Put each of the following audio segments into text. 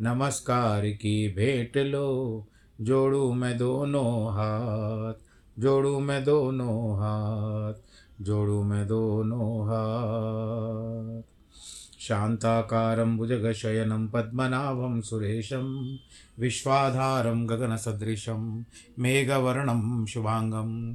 नमस्कार की भेंट लो। जोड़ू मैं दोनों हाथ, जोड़ू मैं दोनों हाथ, जोड़ू मैं दोनों हाथ। शान्ताकारं भुजगशयनं पद्मनाभं सुरेशं, विश्वाधारं गगनसदृशं मेघवर्णं शुभाङ्गं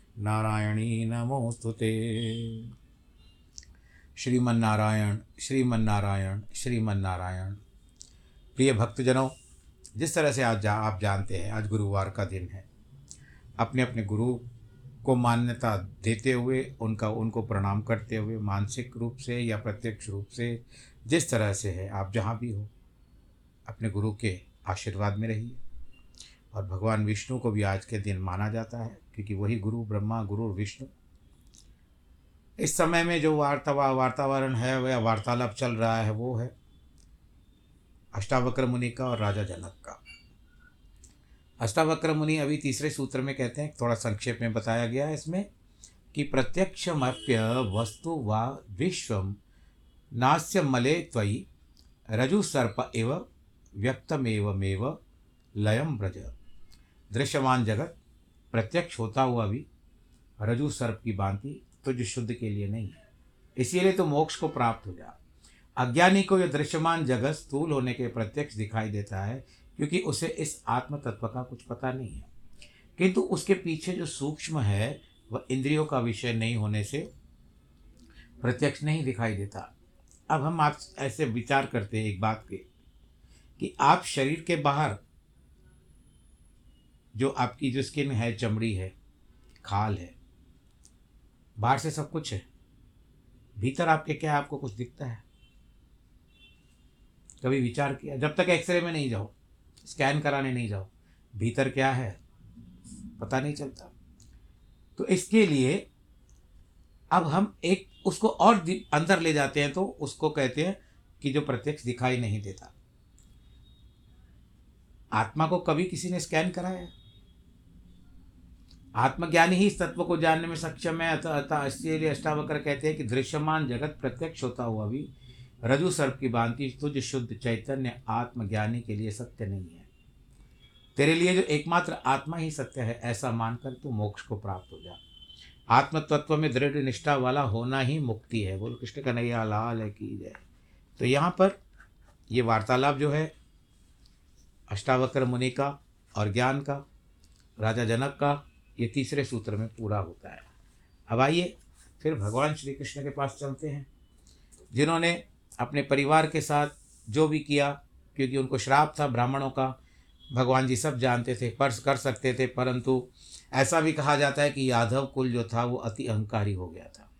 नारायणी नमोऽस्तु ते। श्रीमन्नारायण श्रीमन्नारायण श्रीमन्नारायण। प्रिय भक्तजनों, जिस तरह से आज जा, आप जानते हैं, आज गुरुवार का दिन है। अपने अपने गुरु को मान्यता देते हुए, उनका, उनको प्रणाम करते हुए, मानसिक रूप से या प्रत्यक्ष रूप से, जिस तरह से है, आप जहाँ भी हो, अपने गुरु के आशीर्वाद में रहिए। और भगवान विष्णु को भी आज के दिन माना जाता है, क्योंकि वही गुरु ब्रह्मा, गुरु विष्णु। इस समय में जो वार्ता वार्तावरण है वह वार्तालाप चल रहा है, वो है अष्टावक्र मुनि का और राजा जनक का। अष्टावक्र मुनि अभी तीसरे सूत्र में कहते हैं, थोड़ा संक्षेप में बताया गया है इसमें, कि प्रत्यक्षमप्य वस्तु व विश्व नास्य मले त्वयि रजुसर्प एव, व्यक्तमेवमेव लयम ब्रज दृश्यमान जगत, प्रत्यक्ष होता हुआ भी, रजू सर्प की भांति तुझ शुद्ध के लिए नहीं। है इसीलिए तो मोक्ष को प्राप्त हो जा। अज्ञानी को यह दृश्यमान जगत स्थूल होने के प्रत्यक्ष दिखाई देता है, क्योंकि उसे इस आत्म तत्व का कुछ पता नहीं है। किंतु उसके पीछे जो सूक्ष्म है, वह इंद्रियों का विषय नहीं होने से प्रत्यक्ष नहीं दिखाई देता। अब हम आप ऐसे विचार करते हैं एक बात के, कि आप शरीर के बाहर जो आपकी जो स्किन है, चमड़ी है, खाल है, बाहर से सब कुछ है, भीतर आपके क्या आपको कुछ दिखता है? कभी विचार किया? जब तक एक्सरे में नहीं जाओ, स्कैन कराने नहीं जाओ, भीतर क्या है? पता नहीं चलता। तो इसके लिए अब हम एक उसको और अंदर ले जाते हैं तो उसको कहते हैं कि जो प्रत्यक्ष दिखाई नहीं देता। आत्मा को कभी किसी ने स्कैन कराया? आत्मज्ञानी ही इस तत्व को जानने में सक्षम है, अतः इसलिए अष्टावक्र कहते हैं कि दृश्यमान जगत प्रत्यक्ष होता हुआ भी रजु सर्प की भांति तुझ शुद्ध चैतन्य आत्मज्ञानी के लिए सत्य नहीं है। तेरे लिए जो एकमात्र आत्मा ही सत्य है, ऐसा मानकर तू मोक्ष को प्राप्त हो जा। आत्म तत्व में दृढ़ निष्ठा वाला होना ही मुक्ति है, बोल कृष्ण कन्हैया, लाल है की जय। तो यहाँ पर ये वार्तालाप जो है, अष्टावक्र मुनि का और ज्ञान का, राजा जनक का ये तीसरे सूत्र में पूरा होता है। अब आइए फिर भगवान श्री कृष्ण के पास चलते हैं, जिन्होंने अपने परिवार के साथ जो भी किया, क्योंकि उनको श्राप था ब्राह्मणों का, भगवान जी सब जानते थे, पर कर सकते थे, परंतु ऐसा भी कहा जाता है कि यादव कुल जो था वो अति अहंकारी हो गया था।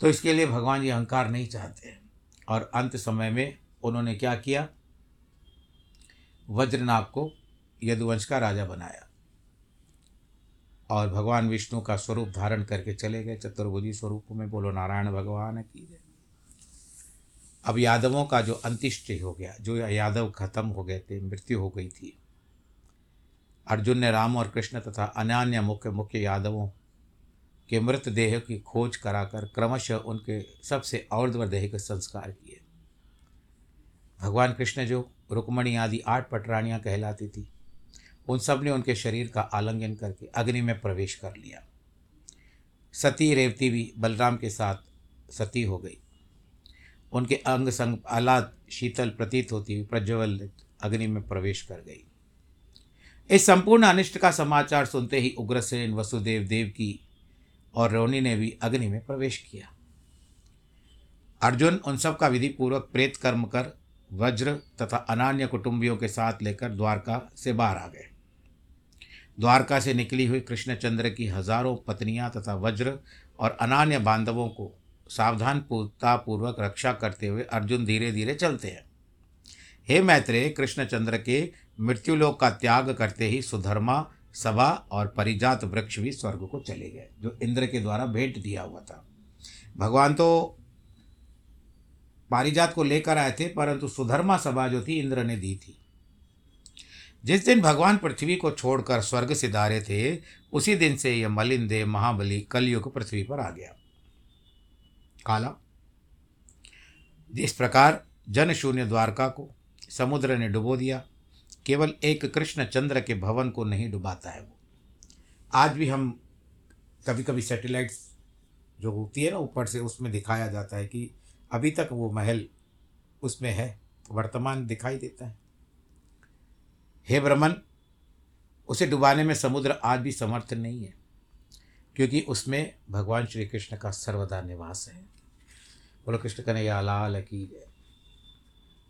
तो इसके लिए भगवान जी अहंकार नहीं चाहते और अंत समय में उन्होंने क्या किया? वज्रनाभ को यदुवंश का राजा बनाया। और भगवान विष्णु का स्वरूप धारण करके चले गए। चतुर्भुजी स्वरूप में बोलो, नारायण भगवान की जय। अब यादवों का जो अंत्येष्टि हो गया, जो यादव खत्म हो गए थे, मृत्यु हो गई थी। अर्जुन ने राम और कृष्ण तथा अन्य मुख्य मुख्य यादवों के मृत देह की खोज कराकर क्रमशः उनके सबसे और्ध्व देह के संस्कार किए। भगवान कृष्ण जो रुक्मणी आदि आठ पटरानियाँ कहलाती थी उन सबने उनके शरीर का आलिंगन करके अग्नि में प्रवेश कर लिया। सती रेवती भी बलराम के साथ सती हो गई। उनके अंग संग आलाद शीतल, प्रतीत होती हुई प्रज्वल अग्नि में प्रवेश कर गई। इस संपूर्ण अनिष्ट का समाचार सुनते ही उग्रसेन, वसुदेव देव की और रोनी ने भी अग्नि में प्रवेश किया। अर्जुन उन सब का विधि पूर्वक प्रेत कर्म कर, वज्र तथा अनान्य कुटुंबियों के साथ लेकर द्वारका से बाहर आ गए। द्वारका से निकली हुई कृष्णचंद्र की हज़ारों पत्नियाँ तथा वज्र और अनान्य बांधवों को सावधान पूर्वक रक्षा करते हुए अर्जुन धीरे धीरे चलते हैं। हे मैत्रेय, कृष्णचंद्र के मृत्युलोक का त्याग करते ही सुधर्मा, सभा और परिजात वृक्ष भी स्वर्ग को चले गए, जो इंद्र के द्वारा भेंट दिया हुआ था। भगवान तो पारिजात को लेकर आए थे, परंतु सुधर्मा सभा जो थी, इंद्र ने दी थी। जिस दिन भगवान पृथ्वी को छोड़कर स्वर्ग से धारे थे, उसी दिन से यह मलिन देव महाबली कलयुग पृथ्वी पर आ गया। काला, इस प्रकार जन शून्य द्वारका को समुद्र ने डुबो दिया। केवल एक कृष्ण चंद्र के भवन को नहीं डुबाता है वो। आज भी हम कभी कभी सैटेलाइट्स जो होती है ना ऊपर से, उसमें दिखाया जाता है कि अभी तक वो महल उसमें है, वर्तमान दिखाई देता है। हे ब्रह्मन, उसे डुबाने में समुद्र आज भी समर्थ नहीं है, क्योंकि उसमें भगवान श्री कृष्ण का सर्वदा निवास है। बोलो, कृष्ण कन्हैया लाल की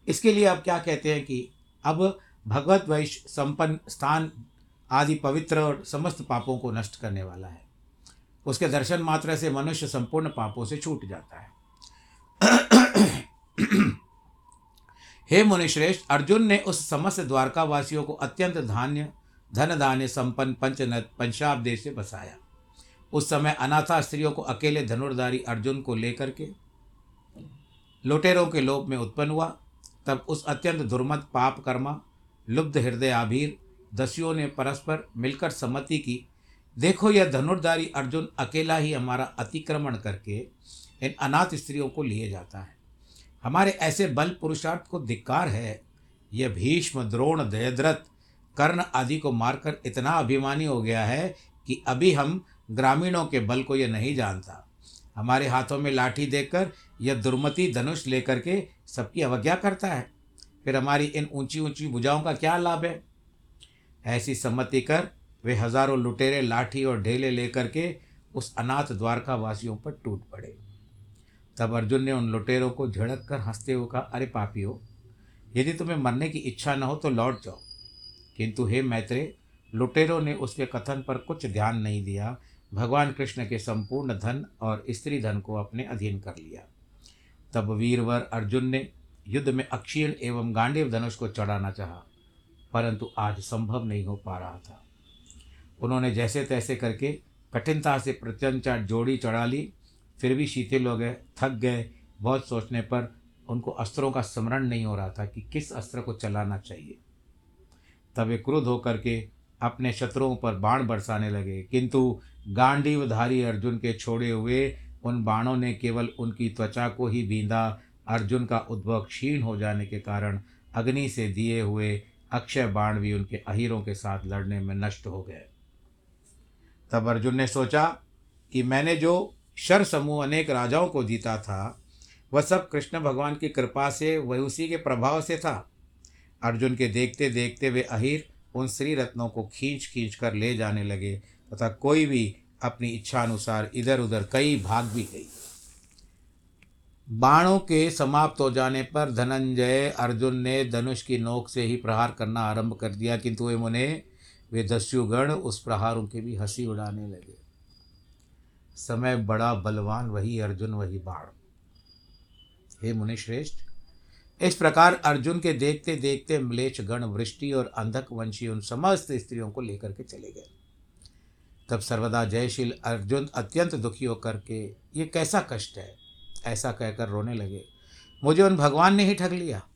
इसके लिए आप क्या कहते हैं कि अब भगवत वैश्य संपन्न स्थान आदि पवित्र और समस्त पापों को नष्ट करने वाला है। उसके दर्शन मात्र से मनुष्य संपूर्ण पापों से छूट जाता है। हे मुनिश्रेष्ठ, अर्जुन ने उस समस्त द्वारका वासियों को अत्यंत धान्य धन धान्य संपन्न पंच पंचाब देश से बसाया। उस समय अनाथा स्त्रियों को अकेले धनुर्धारी अर्जुन को लेकर के लुटेरों के लोप में उत्पन्न हुआ। तब उस अत्यंत दुर्मत पाप कर्मा लुब्ध हृदय आभीर दस्युओं ने परस्पर मिलकर सम्मति की, देखो, यह धनुर्धारी अर्जुन अकेला ही हमारा अतिक्रमण करके इन अनाथ स्त्रियों को लिए जाता है। हमारे ऐसे बल पुरुषार्थ को धिक्कार है। यह भीष्म, द्रोण, दयद्रथ, कर्ण आदि को मारकर इतना अभिमानी हो गया है कि अभी हम ग्रामीणों के बल को यह नहीं जानता। हमारे हाथों में लाठी देकर यह दुर्मति धनुष लेकर के सबकी अवज्ञा करता है। फिर हमारी इन ऊँची ऊँची भुजाओं का क्या लाभ है? ऐसी सम्मति कर वे हज़ारों लुटेरे, लाठी और ढेले लेकर के उस अनाथ द्वारका वासियों पर टूट पड़े। तब अर्जुन ने उन लुटेरों को झड़क कर हँसते हुए कहा, अरे पापियो, यदि तुम्हें मरने की इच्छा न हो तो लौट जाओ। किंतु हे मैत्रे लुटेरों ने उसके कथन पर कुछ ध्यान नहीं दिया। भगवान कृष्ण के संपूर्ण धन और स्त्री धन को अपने अधीन कर लिया। तब वीरवर अर्जुन ने युद्ध में अक्षीण एवं गांडीव धनुष को चढ़ाना चाहा, परंतु आज संभव नहीं हो पा रहा था। उन्होंने जैसे तैसे करके कठिनता से प्रत्यंचा जोड़ी चढ़ा ली। फिर भी शिथिल हो गए, थक गए, बहुत सोचने पर उनको अस्त्रों का स्मरण नहीं हो रहा था कि किस अस्त्र को चलाना चाहिए। तब वे क्रुद्ध होकर के अपने शत्रुओं पर बाण बरसाने लगे। किंतु गांडीवधारी अर्जुन के छोड़े हुए उन बाणों ने केवल उनकी त्वचा को ही बींदा। अर्जुन का उद्भव क्षीण हो जाने के कारण अग्नि से दिए हुए अक्षय बाण भी उनके अहिरों के साथ लड़ने में नष्ट हो गए। तब अर्जुन ने सोचा कि मैंने जो शर समूह अनेक राजाओं को जीता था। वह सब कृष्ण भगवान की कृपा से, वह उसी के प्रभाव से था। अर्जुन के देखते देखते वे अहिर उन श्री रत्नों को खींच खींच कर ले जाने लगे तथा कोई भी अपनी इच्छा अनुसार इधर उधर कई भाग भी गई। बाणों के समाप्त हो जाने पर धनंजय अर्जुन ने धनुष की नोक से ही प्रहार करना आरंभ कर दिया, किंतु वे मुने वे दस्युगण उस प्रहारों के भी हँसी उड़ाने लगे। समय बड़ा बलवान, वही अर्जुन, वही बाण। हे मुनि श्रेष्ठ इस प्रकार अर्जुन के देखते देखते मलेच गण वृष्टि और अंधक वंशी उन समस्त स्त्रियों को लेकर के चले गए। तब सर्वदा जयशील अर्जुन अत्यंत दुखी होकर के, ये कैसा कष्ट है? ऐसा कहकर रोने लगे। मुझे उन भगवान ने ही ठग लिया।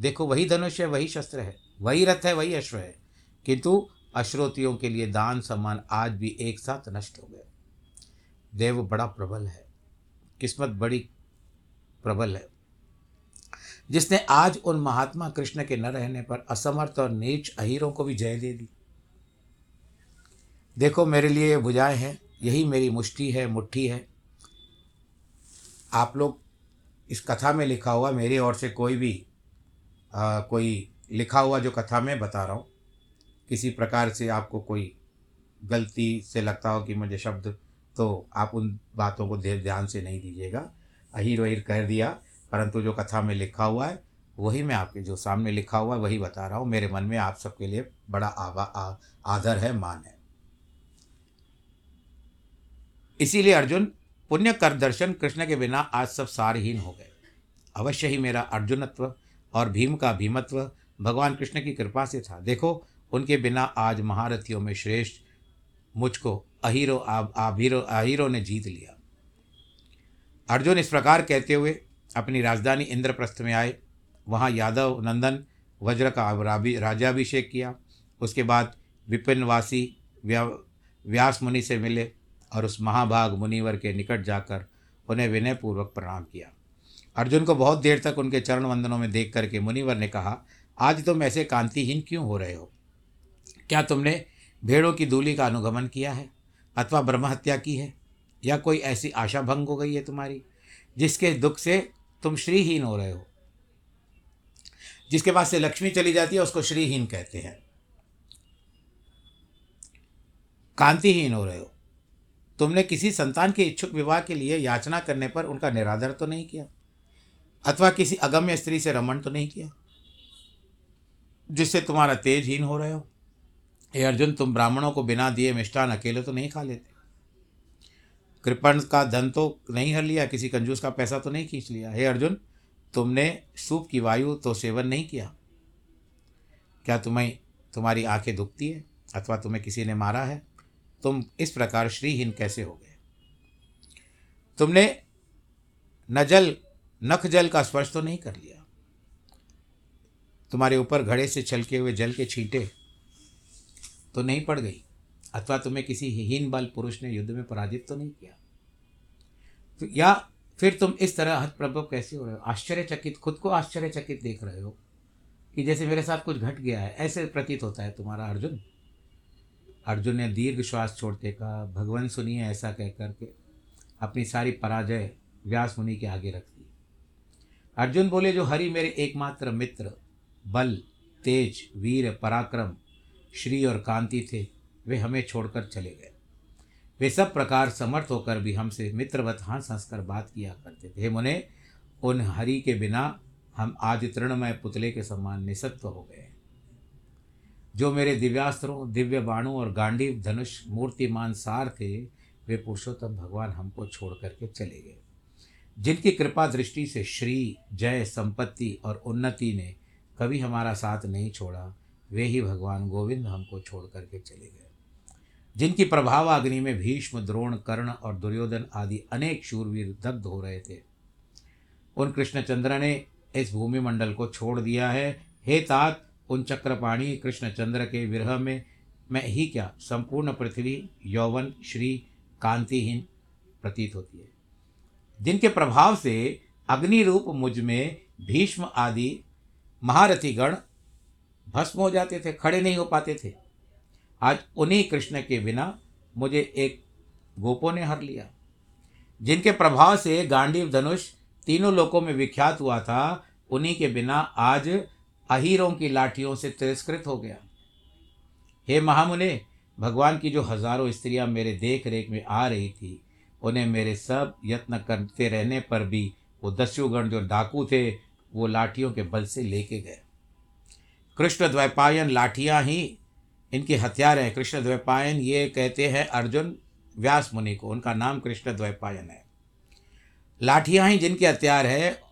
देखो, वही धनुष है, वही शस्त्र है, वही रथ है, वही अश्व है। किंतु अश्रोतियों के लिए दान सम्मान आज भी एक साथ नष्ट हो गए। देव बड़ा प्रबल है। किस्मत बड़ी प्रबल है। जिसने आज उन महात्मा कृष्ण के न रहने पर असमर्थ और नीच अहीरों को भी जय दे दी। देखो मेरे लिए ये भुजाएँ हैं यही मेरी मुष्टि है मुट्ठी है। आप लोग इस कथा में लिखा हुआ मेरी ओर से कोई भी आ, कोई लिखा हुआ जो कथा में बता रहा हूँ किसी प्रकार से आपको कोई गलती से लगता हो कि मुझे शब्द तो आप उन बातों को ध्यान से नहीं दीजिएगा। अहिर वहीर कह दिया परंतु जो कथा में लिखा हुआ है वही मैं आपके जो सामने लिखा हुआ है वही बता रहा हूँ। मेरे मन में आप सबके लिए बड़ा आवा आ, आदर है मान है। इसीलिए अर्जुन पुण्य कर दर्शन कृष्ण के बिना आज सब सारहीन हो गए। अवश्य ही मेरा अर्जुनत्व और भीम का भीमत्व भगवान कृष्ण की कृपा से था। देखो उनके बिना आज महारथियों में श्रेष्ठ मुझको अहीरो आभीरो अहीरो ने जीत लिया। अर्जुन इस प्रकार कहते हुए अपनी राजधानी इंद्रप्रस्थ में आए। वहाँ यादव, नंदन, वज्र का राजाभिषेक किया। उसके बाद विपिनवासी व्या, व्यास मुनि से मिले और उस महाभाग मुनिवर के निकट जाकर उन्हें विनयपूर्वक प्रणाम किया। अर्जुन को बहुत देर तक उनके चरण वंदनों में देख करके मुनिवर ने कहा, आज तुम ऐसे कांतिहीन क्यों हो रहे हो? क्या तुमने भेड़ों की दूली का अनुगमन किया है, अथवा ब्रह्महत्या की है, या कोई ऐसी आशा भंग हो गई है तुम्हारी, जिसके दुख से तुम श्रीहीन हो रहे हो। जिसके पास से लक्ष्मी चली जाती है, उसको श्रीहीन कहते हैं। कांतिहीन हो रहे हो। तुमने किसी संतान के इच्छुक विवाह के लिए याचना करने पर उनका निरादर तो नहीं किया, अथवा किसी अगम्य स्त्री से रमण तो नहीं किया, जिससे तुम्हारा तेजहीन हो रहे हो। हे अर्जुन, तुम ब्राह्मणों को बिना दिए मिष्ठान अकेले तो नहीं खा लेते। कृपण का धन तो नहीं हर लिया, किसी कंजूस का पैसा तो नहीं खींच लिया। हे अर्जुन, तुमने सूप की वायु तो सेवन नहीं किया। क्या तुम्हें तुम्हारी आँखें दुखती है अथवा तुम्हें किसी ने मारा है? तुम इस प्रकार श्रीहीन कैसे हो गए? तुमने न जल नख जल का स्पर्श तो नहीं कर लिया। तुम्हारे ऊपर घड़े से छलके हुए जल के छींटे तो नहीं पड़ गई। अथवा तुम्हें किसी हीन बल पुरुष ने युद्ध में पराजित तो नहीं किया? तो या फिर तुम इस तरह हतप्रभव कैसे हो रहे हो? आश्चर्यचकित, खुद को आश्चर्यचकित देख रहे हो कि जैसे मेरे साथ कुछ घट गया है, ऐसे प्रतीत होता है तुम्हारा अर्जुन। अर्जुन ने दीर्घ श्वास छोड़ते कहा, भगवान सुनिए ऐसा कह करके अपनी सारी पराजय व्यास मुनि के आगे रख दी। अर्जुन बोले, जो हरि मेरे एकमात्र मित्र, बल, तेज, वीर, पराक्रम श्री और कांति थे, वे हमें छोड़कर चले गए। वे सब प्रकार समर्थ होकर भी हमसे मित्रवत हंस हंसकर बात किया करते थे। मुने, उन हरि के बिना हम आदि तृणमय पुतले के समान निसत्व हो गए जो मेरे दिव्यास्त्रों, दिव्य बाणों और गांडीव धनुष मूर्तिमान सार थे, वे पुरुषोत्तम भगवान हमको छोड़ करके चले गए। जिनकी कृपा दृष्टि से श्री, जय, संपत्ति और उन्नति ने कभी हमारा साथ नहीं छोड़ा वे ही भगवान गोविंद हमको छोड़ करके चले गए। जिनकी प्रभाव अग्नि में भीष्म, द्रोण, कर्ण और दुर्योधन आदि अनेक शूरवीर दग्ध हो रहे थे। उन कृष्णचंद्र ने इस भूमि मंडल को छोड़ दिया है। हे तात, उन चक्रपाणी कृष्णचंद्र के विरह में मैं ही क्या संपूर्ण पृथ्वी, यौवन, श्री, कांतिहीन प्रतीत होती है। जिनके प्रभाव से अग्नि रूप मुझमें भीष्म आदि महारथी गण भस्म हो जाते थे, खड़े नहीं हो पाते थे। आज उन्हीं कृष्ण के बिना मुझे एक गोपो ने हर लिया। जिनके प्रभाव से गांडीव धनुष तीनों लोकों में विख्यात हुआ था, उन्हीं के बिना आज अहीरों की लाठियों से तिरस्कृत हो गया। हे महामुने, भगवान की जो हज़ारों स्त्रियाँ मेरे देख रेख में आ रही थी, उन्हें मेरे सब यत्न करते रहने पर भी वो दस्युगण जो डाकू थे, वो लाठियों के बल से लेके गए। कृष्ण द्वैपायन लाठियाँ ही इनके हथियार हैं। कृष्ण द्वैपायन ये कहते हैं अर्जुन व्यास मुनि को। उनका नाम कृष्ण द्वैपायन है। लाठियाँ ही जिनके हथियार है,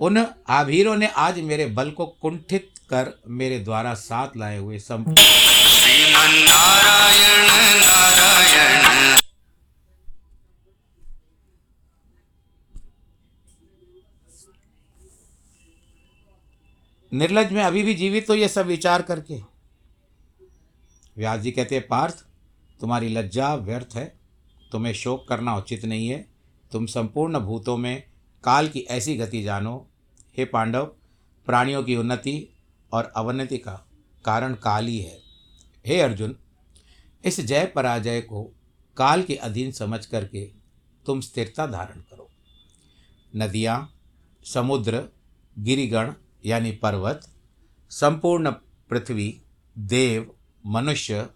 उन आभीरों ने आज मेरे बल को कुंठित कर मेरे द्वारा साथ लाए हुए सम नारायण नारायण। निर्लज में अभी भी जीवित हो ये सब विचार करके। व्यास जी कहते हैं, पार्थ, तुम्हारी लज्जा व्यर्थ है। तुम्हें शोक करना उचित नहीं है। तुम संपूर्ण भूतों में काल की ऐसी गति जानो। हे पांडव, प्राणियों की उन्नति और अवनति का कारण काल ही है। हे अर्जुन, इस जय पराजय को काल के अधीन समझ करके तुम स्थिरता धारण करो। नदियाँ, समुद्र, गिरिगण यानी पर्वत, संपूर्ण पृथ्वी, देव, मनुष्य,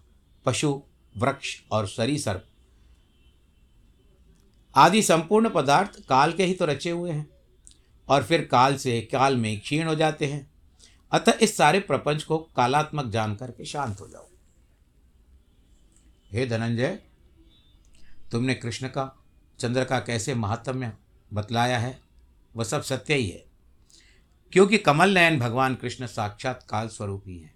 पशु, वृक्ष और सरीसर्प आदि संपूर्ण पदार्थ काल के ही तो रचे हुए हैं और फिर काल से काल में क्षीण हो जाते हैं। अतः इस सारे प्रपंच को कालात्मक जान करके शांत हो जाओ। हे धनंजय, तुमने कृष्ण का, चंद्र का कैसे महात्म्य बतलाया है? वह सब सत्य ही है। क्योंकि कमल नयन भगवान कृष्ण साक्षात काल स्वरूप ही। है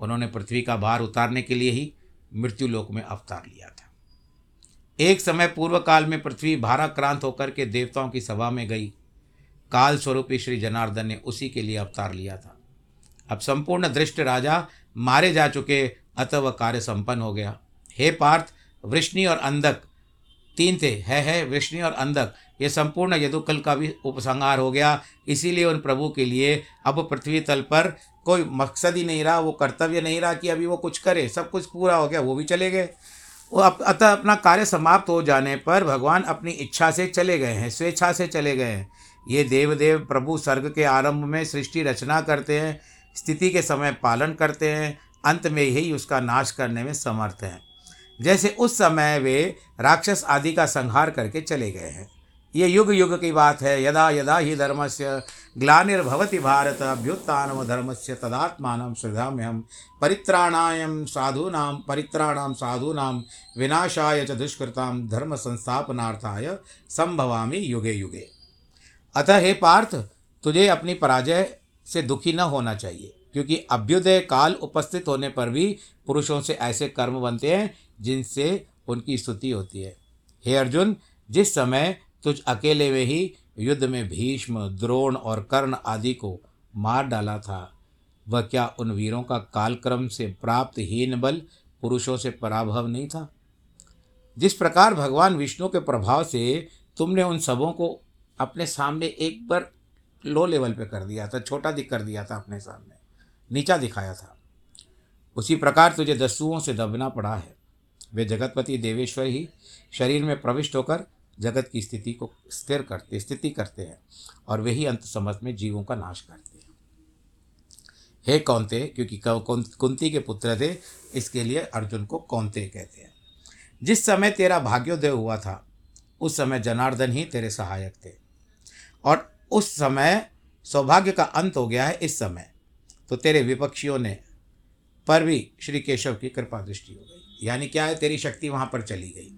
उन्होंने पृथ्वी का भार उतारने के लिए ही मृत्यु लोक में अवतार लिया था। एक समय पूर्व काल में पृथ्वी भाराक्रांत होकर के देवताओं की सभा में गई। काल स्वरूपी श्री जनार्दन ने उसी के लिए अवतार लिया था। अब संपूर्ण दृष्ट राजा मारे जा चुके अतः वह कार्य संपन्न हो गया। हे पार्थ, वृष्णि और अंधक, तीन थे। है है, वृष्णि और अंधक ये संपूर्ण यदुकल का भी उपसंहार हो गया। इसीलिए उन प्रभु के लिए अब पृथ्वी तल पर कोई मकसद ही नहीं रहा, वो कर्तव्य नहीं रहा कि अभी वो कुछ करे, सब कुछ पूरा हो गया, वो भी चले गए। वो अतः अपना कार्य समाप्त हो जाने पर भगवान अपनी इच्छा से चले गए हैं, स्वेच्छा से चले गए हैं। ये देवदेव प्रभु स्वर्ग के आरंभ में सृष्टि रचना करते हैं, स्थिति के समय पालन करते हैं, अंत में ही उसका नाश करने में समर्थ हैं। जैसे उस समय वे राक्षस आदि का संहार करके चले गए हैं। ये युग युग की बात है। यदा यदा ही धर्म से ग्लानिर्भवती भारत अभ्युत्थान धर्म से तदात्मान श्रद्धाम्य हम परित्राणाय साधूना परित्राणाम साधूना विनाशाय च दुष्कृता धर्म संस्थापनार्थाय संभवामी युगे युगे। अतः हे पार्थ, तुझे अपनी पराजय से दुखी न होना चाहिए, क्योंकि अभ्युदय काल उपस्थित होने पर भी पुरुषों से ऐसे कर्म बनते हैं जिनसे उनकी स्तुति होती है। हे अर्जुन, जिस समय तुझ अकेले में ही युद्ध में भीष्म, द्रोण और कर्ण आदि को मार डाला था। वह क्या उन वीरों का कालक्रम से प्राप्त हीन बल पुरुषों से पराभव नहीं था? जिस प्रकार भगवान विष्णु के प्रभाव से तुमने उन सबों को अपने सामने एक बार लो लेवल पे कर दिया था, छोटा दिख कर दिया था अपने सामने, नीचा दिखाया था। उसी प्रकार तुझे दस्युओं से दबना पड़ा है। वे जगतपति देवेश्वर ही शरीर में प्रविष्ट होकर जगत की स्थिति को स्थिर करते, स्थिति करते हैं और वही अंत समझ में जीवों का नाश करते हैं। हे कौनते? क्योंकि कुंती के पुत्र थे, इसके लिए अर्जुन को कौनते कहते हैं। जिस समय तेरा भाग्योदय हुआ था, उस समय जनार्दन ही तेरे सहायक थे। और उस समय सौभाग्य का अंत हो गया है इस समय। तो तेरे विपक्षियों ने पर भी श्री केशव की कृपा दृष्टि हो गई। यानी क्या है? तेरी शक्ति वहाँ पर चली गई।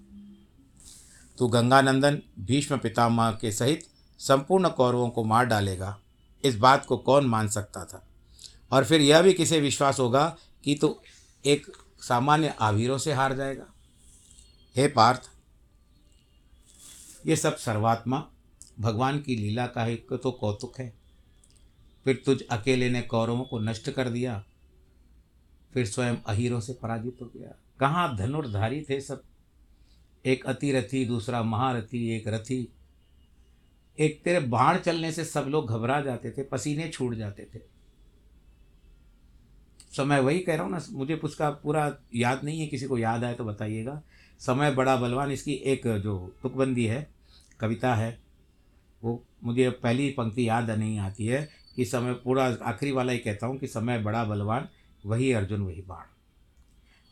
तू गंगानंदन भीष्म पितामह के सहित संपूर्ण कौरवों को मार डालेगा। इस बात को कौन मान सकता था? और फिर यह भी किसे विश्वास होगा कि तू एक सामान्य आवीरों से हार जाएगा? हे पार्थ, ये सब सर्वात्मा, भगवान की लीला का एक तो कौतुक है। फिर तुझ अकेले ने कौरवों को नष्ट कर दिया, फिर स्वयं अहीरों से पराजित हो गया। कहाँ धनुर्धारी थे सब? एक अतिरथी दूसरा महारथी, एक रथी। एक तेरे बाढ़ चलने से सब लोग घबरा जाते थे, पसीने छूट जाते थे। समय वही कह रहा हूँ ना, मुझे उसका पूरा याद नहीं है, किसी को याद आए तो बताइएगा। समय बड़ा बलवान, इसकी एक जो तुकबंदी है, कविता है, वो मुझे पहली पंक्ति याद नहीं आती है कि समय पूरा, आखिरी वाला ही कहता हूँ कि समय बड़ा बलवान, वही अर्जुन, वही बाण।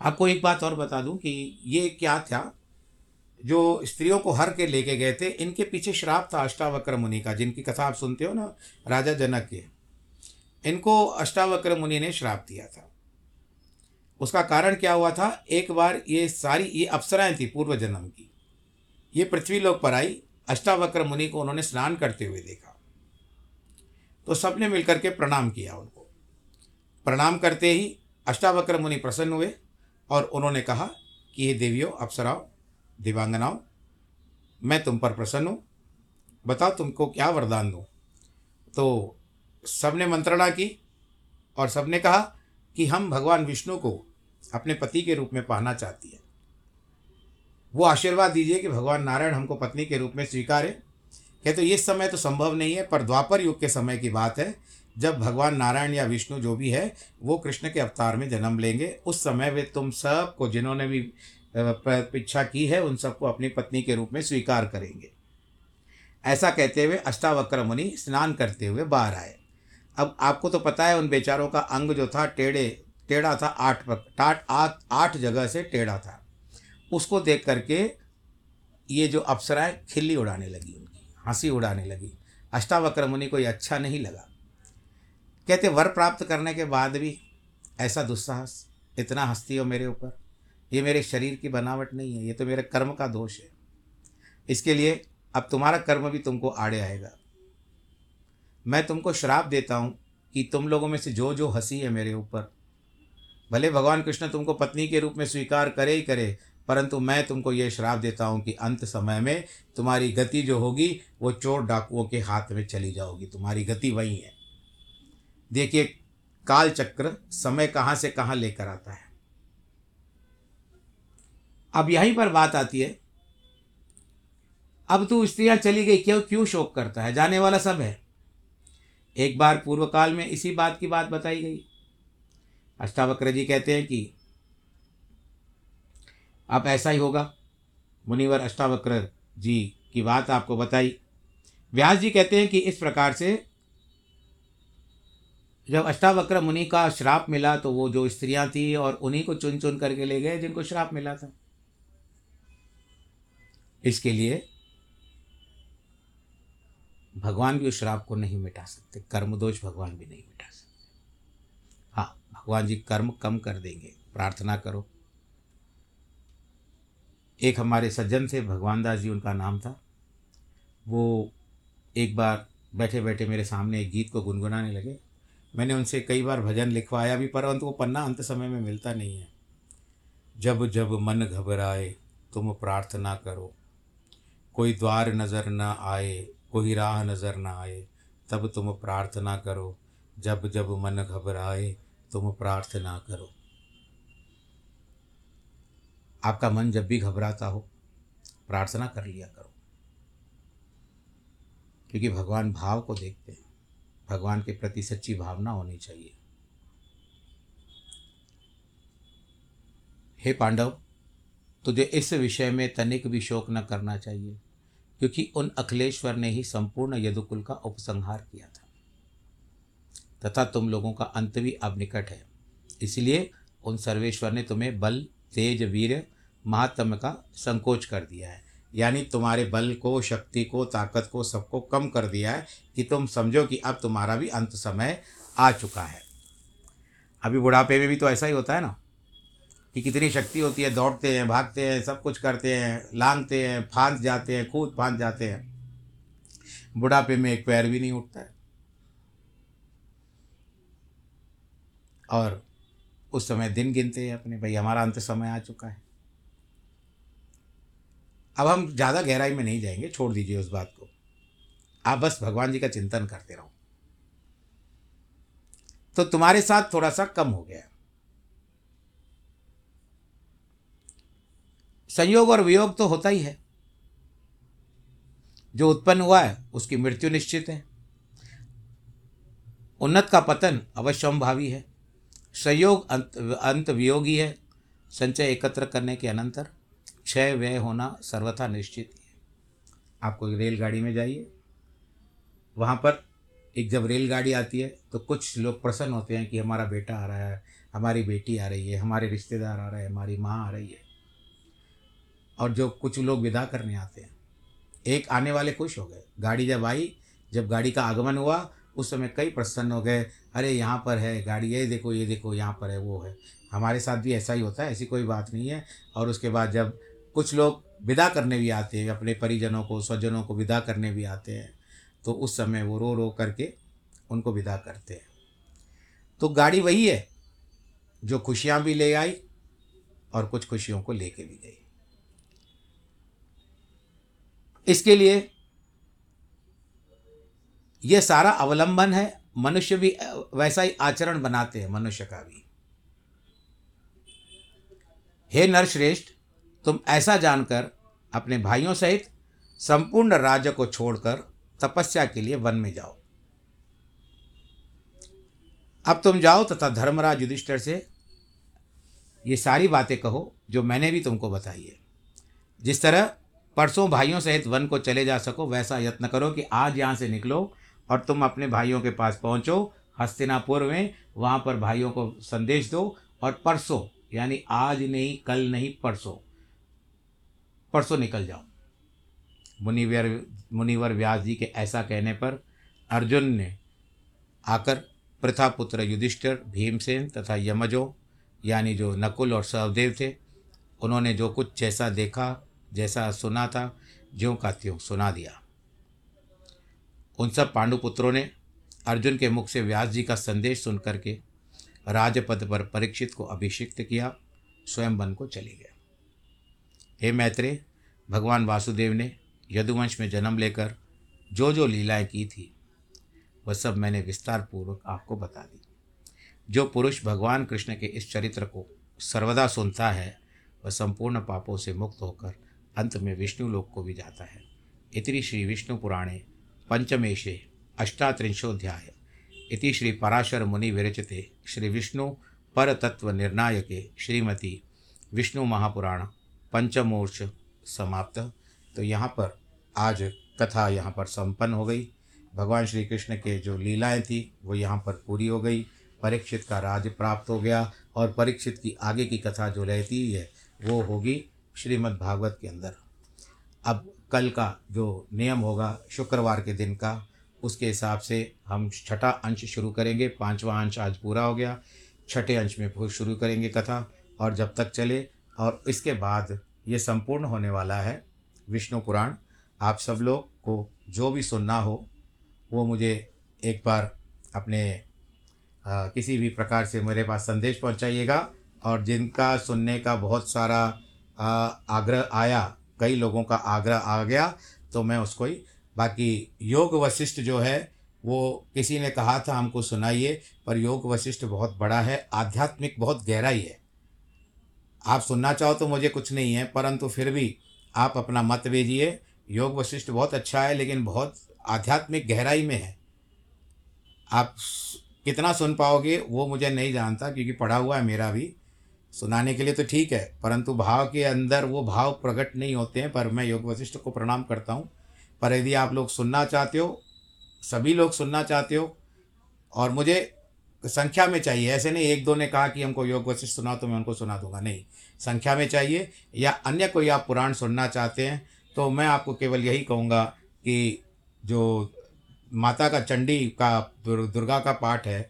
आपको एक बात और बता दूँ कि ये क्या था? जो स्त्रियों को हर के लेके गए थे, इनके पीछे श्राप था अष्टावक्र मुनि का, जिनकी कथा आप सुनते हो ना, राजा जनक के। इनको अष्टावक्र मुनि ने श्राप दिया था। उसका कारण क्या हुआ था? एक बार ये सारी, ये अप्सराएँ थी पूर्व जन्म की। ये पृथ्वी लोक पर आई, अष्टावक्र मुनि को उन्होंने स्नान करते हुए देखा। तो सबने मिलकर के प्रणाम किया उनको। प्रणाम करते ही अष्टावक्र मुनि प्रसन्न हुए और उन्होंने कहा कि ये देवियों, अप्सराओं दिवांगनाओं मैं तुम पर प्रसन्न हूँ। बताओ तुमको क्या वरदान दूँ। तो सबने मंत्रणा की और सबने कहा कि हम भगवान विष्णु को अपने पति के रूप में पाना चाहती है। वो आशीर्वाद दीजिए कि भगवान नारायण हमको पत्नी के रूप में स्वीकारें। कहते तो इस समय तो संभव नहीं है, पर द्वापर युग के समय की बात है। जब भगवान नारायण या विष्णु जो भी है, वो कृष्ण के अवतार में जन्म लेंगे। उस समय वे तुम सबको, जिन्होंने भी इच्छा की है, उन सबको अपनी पत्नी के रूप में स्वीकार करेंगे। ऐसा कहते हुए अष्टावक्र मुनि स्नान करते हुए बाहर आए। अब आपको तो पता है, उन बेचारों का अंग जो था, टेढ़े, टेढ़ा था, आठ टाट, आठ आठ जगह से टेढ़ा था। उसको देख करके ये जो अप्सराएँ खिल्ली उड़ाने लगी उनकी, हँसी उड़ाने लगी। अष्टावक्र मुनि को ये अच्छा नहीं लगा। कहते, वर प्राप्त करने के बाद भी ऐसा दुस्साहस, इतना हंसती हो मेरे ऊपर? ये मेरे शरीर की बनावट नहीं है, ये तो मेरे कर्म का दोष है। इसके लिए अब तुम्हारा कर्म भी तुमको आड़े आएगा। मैं तुमको श्राप देता हूँ कि तुम लोगों में से जो जो हँसी है मेरे ऊपर, भले भगवान कृष्ण तुमको पत्नी के रूप में स्वीकार करे ही करे, परंतु मैं तुमको ये श्राप देता हूँ कि अंत समय में तुम्हारी गति जो होगी, वो चोर डाकुओं के हाथ में चली जाओगी। तुम्हारी गति वही है। देखिए काल चक्र समय कहाँ से कहाँ लेकर आता है। अब यहीं पर बात आती है। अब तू स्त्रियाँ चली गई, क्यों क्यों शोक करता है? जाने वाला सब है। एक बार पूर्व काल में इसी बात की बात बताई गई। अष्टावक्र जी कहते हैं कि अब ऐसा ही होगा। मुनिवर अष्टावक्र जी की बात आपको बताई। व्यास जी कहते हैं कि इस प्रकार से जब अष्टावक्र मुनि का श्राप मिला तो वो जो स्त्रियाँ थी और उन्हीं को चुन चुन करके ले गए, जिनको श्राप मिला था। इसके लिए भगवान भी उस श्राप को नहीं मिटा सकते कर्म दोष भगवान भी नहीं मिटा सकते। हाँ भगवान जी कर्म कम कर देंगे, प्रार्थना करो। एक हमारे सज्जन थे, भगवान दास जी, उनका नाम था। वो एक बार बैठे बैठे मेरे सामने एक गीत को गुनगुनाने लगे। मैंने उनसे कई बार भजन लिखवाया भी, परंतु वो पन्ना अंत समय में मिलता नहीं है। जब जब मन घबराए, तुम प्रार्थना करो। कोई द्वार नज़र न आए, कोई राह नज़र न आए, तब तुम प्रार्थना करो। जब जब मन घबराए, तुम प्रार्थना करो। आपका मन जब भी घबराता हो, प्रार्थना कर लिया करो। क्योंकि भगवान भाव को देखते हैं। भगवान के प्रति सच्ची भावना होनी चाहिए। हे पांडव, तुझे इस विषय में तनिक भी शोक न करना चाहिए। क्योंकि उन अखिलेश्वर ने ही संपूर्ण यदुकुल का उपसंहार किया था। तथा तुम लोगों का अंत भी अब निकट है। इसलिए उन सर्वेश्वर ने तुम्हें बल, तेज, वीर, महात्म का संकोच कर दिया है। यानी तुम्हारे बल को, शक्ति को, ताकत को, सबको कम कर दिया है कि तुम समझो कि अब तुम्हारा भी अंत समय आ चुका है। अभी बुढ़ापे में भी तो ऐसा ही होता है ना? कि कितनी शक्ति होती है, दौड़ते हैं, भागते हैं, सब कुछ करते हैं, लांगते हैं, फांस जाते हैं कूद फांद जाते हैं। बुढ़ापे में एक पैर भी नहीं उठता है। और उस समय दिन गिनते हैं अपने, भाई हमारा अंत समय आ चुका है। अब हम ज़्यादा गहराई में नहीं जाएँगे, छोड़ दीजिए उस बात को। आप बस भगवान जी का चिंतन करते रहो। तो तुम्हारे साथ थोड़ा सा कम हो गया। संयोग और वियोग तो होता ही है। जो उत्पन्न हुआ है, उसकी मृत्यु निश्चित है। उन्नत का पतन अवश्यंभावी है। संयोग अंत अंत वियोगी है। संचय एकत्र करने के अनंतर क्षय व्यय होना सर्वथा निश्चित ही आपको रेलगाड़ी में जाइए। वहाँ पर एक जब रेलगाड़ी आती है तो कुछ लोग प्रसन्न होते हैं कि हमारा बेटा आ रहा है, हमारी बेटी आ रही है, हमारे रिश्तेदार आ रहे हैं, हमारी माँ आ रही है। और जो कुछ लोग विदा करने आते हैं। एक आने वाले खुश हो गए। गाड़ी जब आई, जब गाड़ी का आगमन हुआ, उस समय कई प्रसन्न हो गए। अरे, यहाँ पर है, गाड़ी, ये देखो ये देखो, यहाँ पर है, वो है। हमारे साथ भी ऐसा ही होता है, ऐसी कोई बात नहीं है। और उसके बाद जब कुछ लोग विदा करने भी आते हैं, अपने परिजनों को, स्वजनों को विदा करने भी आते हैं तो उस समय वो रो रो करके उनको विदा करते हैं। तो गाड़ी वही है, जो खुशियाँ भी ले आई और कुछ खुशियों को लेके भी गई। इसके लिए यह सारा अवलंबन है, मनुष्य भी वैसा ही आचरण बनाते हैं, मनुष्य का भी। हे नरश्रेष्ठ, तुम ऐसा जानकर अपने भाइयों सहित संपूर्ण राज्य को छोड़कर तपस्या के लिए वन में जाओ। अब तुम जाओ तथा धर्मराज युधिष्ठर से ये सारी बातें कहो, जो मैंने भी तुमको बताई है। जिस तरह परसों भाइयों सहित वन को चले जा सको, वैसा यत्न करो कि आज यहाँ से निकलो और तुम अपने भाइयों के पास पहुँचो, हस्तिनापुर में, वहाँ पर भाइयों को संदेश दो और परसों, यानी आज नहीं, कल नहीं, परसों परसों निकल जाओ। मुनिवर मुनिवर व्यास जी के ऐसा कहने पर अर्जुन ने आकर प्रथापुत्र युधिष्ठिर, भीमसेन तथा यमजो, यानी जो नकुल और सहदेव थे, उन्होंने जो कुछ जैसा देखा जैसा सुना था, ज्यों का त्यों सुना दिया। उन सब पांडुपुत्रों ने अर्जुन के मुख से व्यास जी का संदेश सुन करके राजपद पर परीक्षित को अभिषिक्त किया स्वयं वन को चले गए। हे मैत्रेय, भगवान वासुदेव ने यदुवंश में जन्म लेकर जो जो लीलाएँ की थी, वह सब मैंने विस्तार पूर्वक आपको बता दी। जो पुरुष भगवान कृष्ण के इस चरित्र को सर्वदा सुनता है, वह संपूर्ण पापों से मुक्त होकर अंत में विष्णु लोक को भी जाता है। इतनी श्री विष्णु पुराणे पंचमेशे अष्टात्रिंशोध्याय इति श्री पराशर मुनि विरचिते श्री विष्णु पर तत्व निर्णायके श्रीमती विष्णु महापुराण पंचमोर्च समाप्त। तो यहाँ पर आज कथा यहाँ पर संपन्न हो गई। भगवान श्री कृष्ण के जो लीलाएँ थी, वो यहाँ पर पूरी हो गई। परीक्षित का राज प्राप्त हो गया और परीक्षित की आगे की कथा जो रहती है, वो होगी श्रीमद् भागवत के अंदर। अब कल का जो नियम होगा शुक्रवार के दिन का उसके हिसाब से हम छठा अंश शुरू करेंगे। पांचवा अंश आज पूरा हो गया। छठे अंश में शुरू करेंगे कथा और जब तक चले और इसके बाद ये संपूर्ण होने वाला है विष्णु पुराण। आप सब लोग को जो भी सुनना हो वो मुझे एक बार अपने आ, किसी भी प्रकार से मेरे पास संदेश पहुंचाइएगा और जिनका सुनने का बहुत सारा आग्रह आया, कई लोगों का आग्रह आ गया तो मैं उसको ही, बाकी योग वशिष्ठ जो है, वो किसी ने कहा था, हमको सुनाइए, पर योग वशिष्ठ बहुत बड़ा है, आध्यात्मिक बहुत गहराई है। आप सुनना चाहो तो मुझे कुछ नहीं है, परंतु फिर भी आप अपना मत भेजिए, योग वशिष्ठ बहुत अच्छा है, लेकिन बहुत आध्यात्मिक गहराई में है। आप कितना सुन पाओगे, वो मुझे नहीं जानता, क्योंकि पढ़ा हुआ है मेरा भी सुनाने के लिए तो ठीक है, परंतु भाव के अंदर वो भाव प्रकट नहीं होते हैं, पर मैं योग वशिष्ठ को प्रणाम करता हूँ। पर यदि आप लोग सुनना चाहते हो, सभी लोग सुनना चाहते हो, और मुझे संख्या में चाहिए, ऐसे नहीं एक दो ने कहा कि हमको योग वशिष्ठ सुना तो मैं उनको सुना दूँगा, नहीं। संख्या में चाहिए, या अन्य कोई आप पुराण सुनना चाहते हैं तो मैं आपको केवल यही कहूँगा कि जो माता का चंडी का, दुर्गा का पाठ है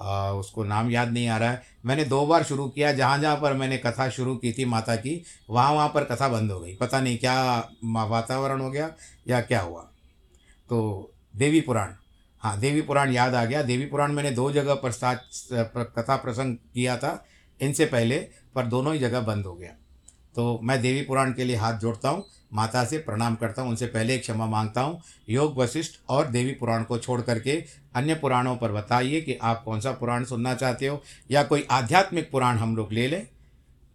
आ, उसको नाम याद नहीं आ रहा है। मैंने दो बार शुरू किया जहाँ जहाँ पर मैंने कथा शुरू की थी माता की वहाँ वहाँ पर कथा बंद हो गई। पता नहीं क्या वातावरण हो गया या क्या हुआ। तो देवी पुराण। हाँ देवी पुराण याद आ गया। देवी पुराण मैंने दो जगह प्रसाद कथा प्रसंग किया था इनसे पहले पर दोनों ही जगह बंद हो गया। तो मैं देवी पुराण के लिए हाथ जोड़ता हूँ। माता से प्रणाम करता हूँ, उनसे पहले एक क्षमा माँगता हूँ। योग वशिष्ठ और देवी पुराण को छोड़ करके अन्य पुराणों पर बताइए कि आप कौन सा पुराण सुनना चाहते हो, या कोई आध्यात्मिक पुराण हम लोग ले लें,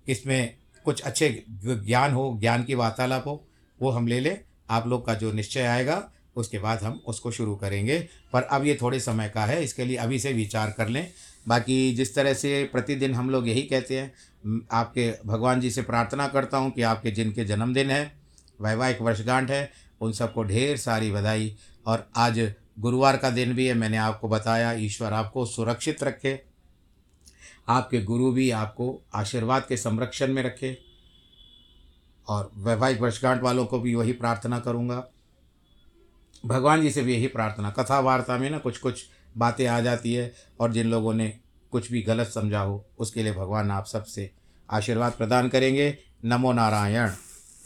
इसमें कुछ अच्छे ज्ञान हो, ज्ञान की वार्तालाप हो, वो हम ले लें, आप लोग का जो निश्चय आएगा, उसके बाद हम उसको शुरू करेंगे। पर अब ये थोड़े समय का है, इसके लिए अभी से विचार कर लें। बाकी जिस तरह से प्रतिदिन हम लोग यही कहते हैं आपके भगवान जी से प्रार्थना करता हूँ कि आपके जिनके जन्मदिन है वैवाहिक वर्षगांठ है। उन सबको ढेर सारी बधाई। और आज गुरुवार का दिन भी है, मैंने आपको बताया, ईश्वर आपको सुरक्षित रखे। आपके गुरु भी आपको आशीर्वाद के संरक्षण में रखे। और वैवाहिक वर्षगांठ वालों को भी वही प्रार्थना करूँगा। भगवान जी से भी यही प्रार्थना कथा वार्ता में ना कुछ कुछ बातें आ जाती है और जिन लोगों ने कुछ भी गलत समझा हो, उसके लिए भगवान आप सबसे आशीर्वाद प्रदान करेंगे। नमो नारायण।